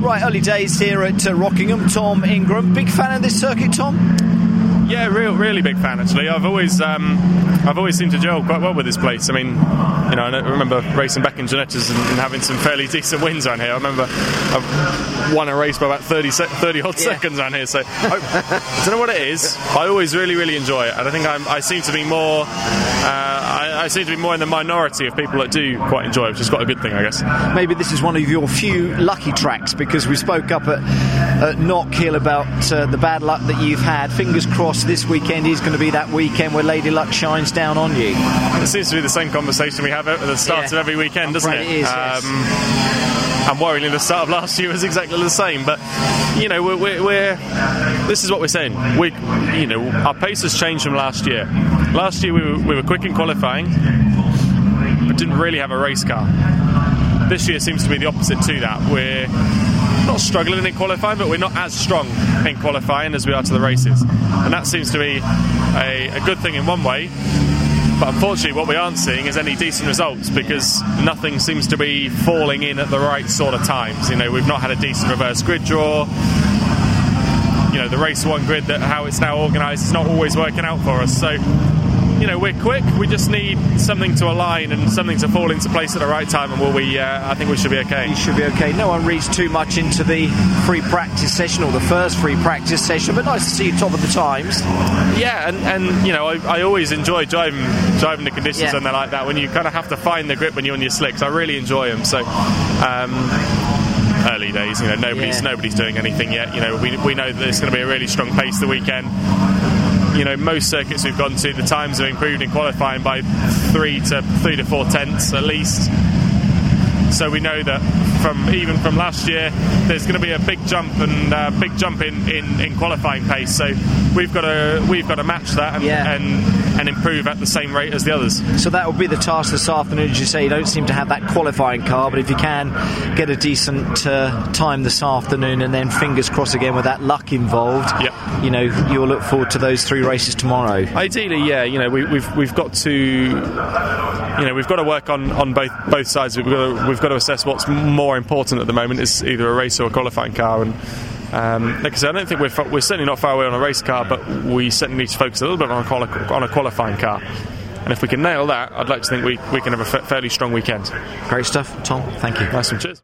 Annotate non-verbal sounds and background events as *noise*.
Right, early days here at uh, Rockingham. Tom Ingram, big fan of this circuit, Tom? Yeah, real, really big fan actually. I've always, um, I've always seemed to gel quite well with this place. I mean, you know, I remember racing back in Ginettas and, and having some fairly *laughs* decent wins around here. I remember I've won a race by about 30, se- 30 odd Yeah. seconds around here. So I, *laughs* I don't know what it is. I always really, really enjoy it, and I think I'm, I seem to be more, uh, I, I seem to be more in the minority of people that do quite enjoy it, which is quite a good thing, I guess. Maybe this is one of your few lucky tracks because we spoke up at, at Knock Hill about uh, the bad luck that you've had. Fingers crossed this weekend is going to be that weekend where Lady Luck shines down on you. It seems to be the same conversation we have at the start Yeah. of every weekend, doesn't it? it is, yes. and worryingly, the start of last year was exactly the same. But you know, we're, we're, we're this is what we're saying. We, you know, our pace has changed from last year. Last year we were, we were quick in qualifying, but didn't really have a race car. This year seems to be the opposite to that. We're not struggling in qualifying, but we're not as strong in qualifying as we are to the races, and that seems to be a, a good thing in one way. But unfortunately, what we aren't seeing is any decent results because nothing seems to be falling in at the right sort of times. You know, we've not had a decent reverse grid draw. You know, the race one grid that how it's now organised is not always working out for us. So, you know, we're quick. We just need something to align and something to fall into place at the right time, and will we? Uh, I think we should be okay. You should be okay. No one reads too much into the free practice session or the first free practice session, but nice to see you top of the times. Yeah, and, and you know, I, I always enjoy driving driving the conditions Yeah. and they're like that when you kind of have to find the grip when you're on your slicks. I really enjoy them. So. Um, Early days, you know, nobody's Yeah. nobody's doing anything yet. You know, we, we know that there's going to be a really strong pace the weekend. You know, most circuits we've gone to, the times have improved in qualifying by three to three to four tenths at least. So we know that from even from last year, there's going to be a big jump and uh, big jump in, in, in qualifying pace. So we've got to we've got to match that and, Yeah. and and improve at the same rate as the others. So that will be the task this afternoon. As you say, you don't seem to have that qualifying car, but if you can get a decent uh, time this afternoon, and then fingers crossed again with that luck involved, Yep. you know, you'll look forward to those three races tomorrow. Ideally, yeah, you know, we, we've we've got to, you know, we've got to work on, on both both sides. We've got to, we've got to assess what's more important at the moment is either a race or a qualifying car. And um, like I said, I don't think we're we're certainly not far away on a race car, but we certainly need to focus a little bit on a quali- on a qualifying car. And if we can nail that, I'd like to think we, we can have a fairly strong weekend. Great stuff, Tom. Thank you. Nice one, cheers.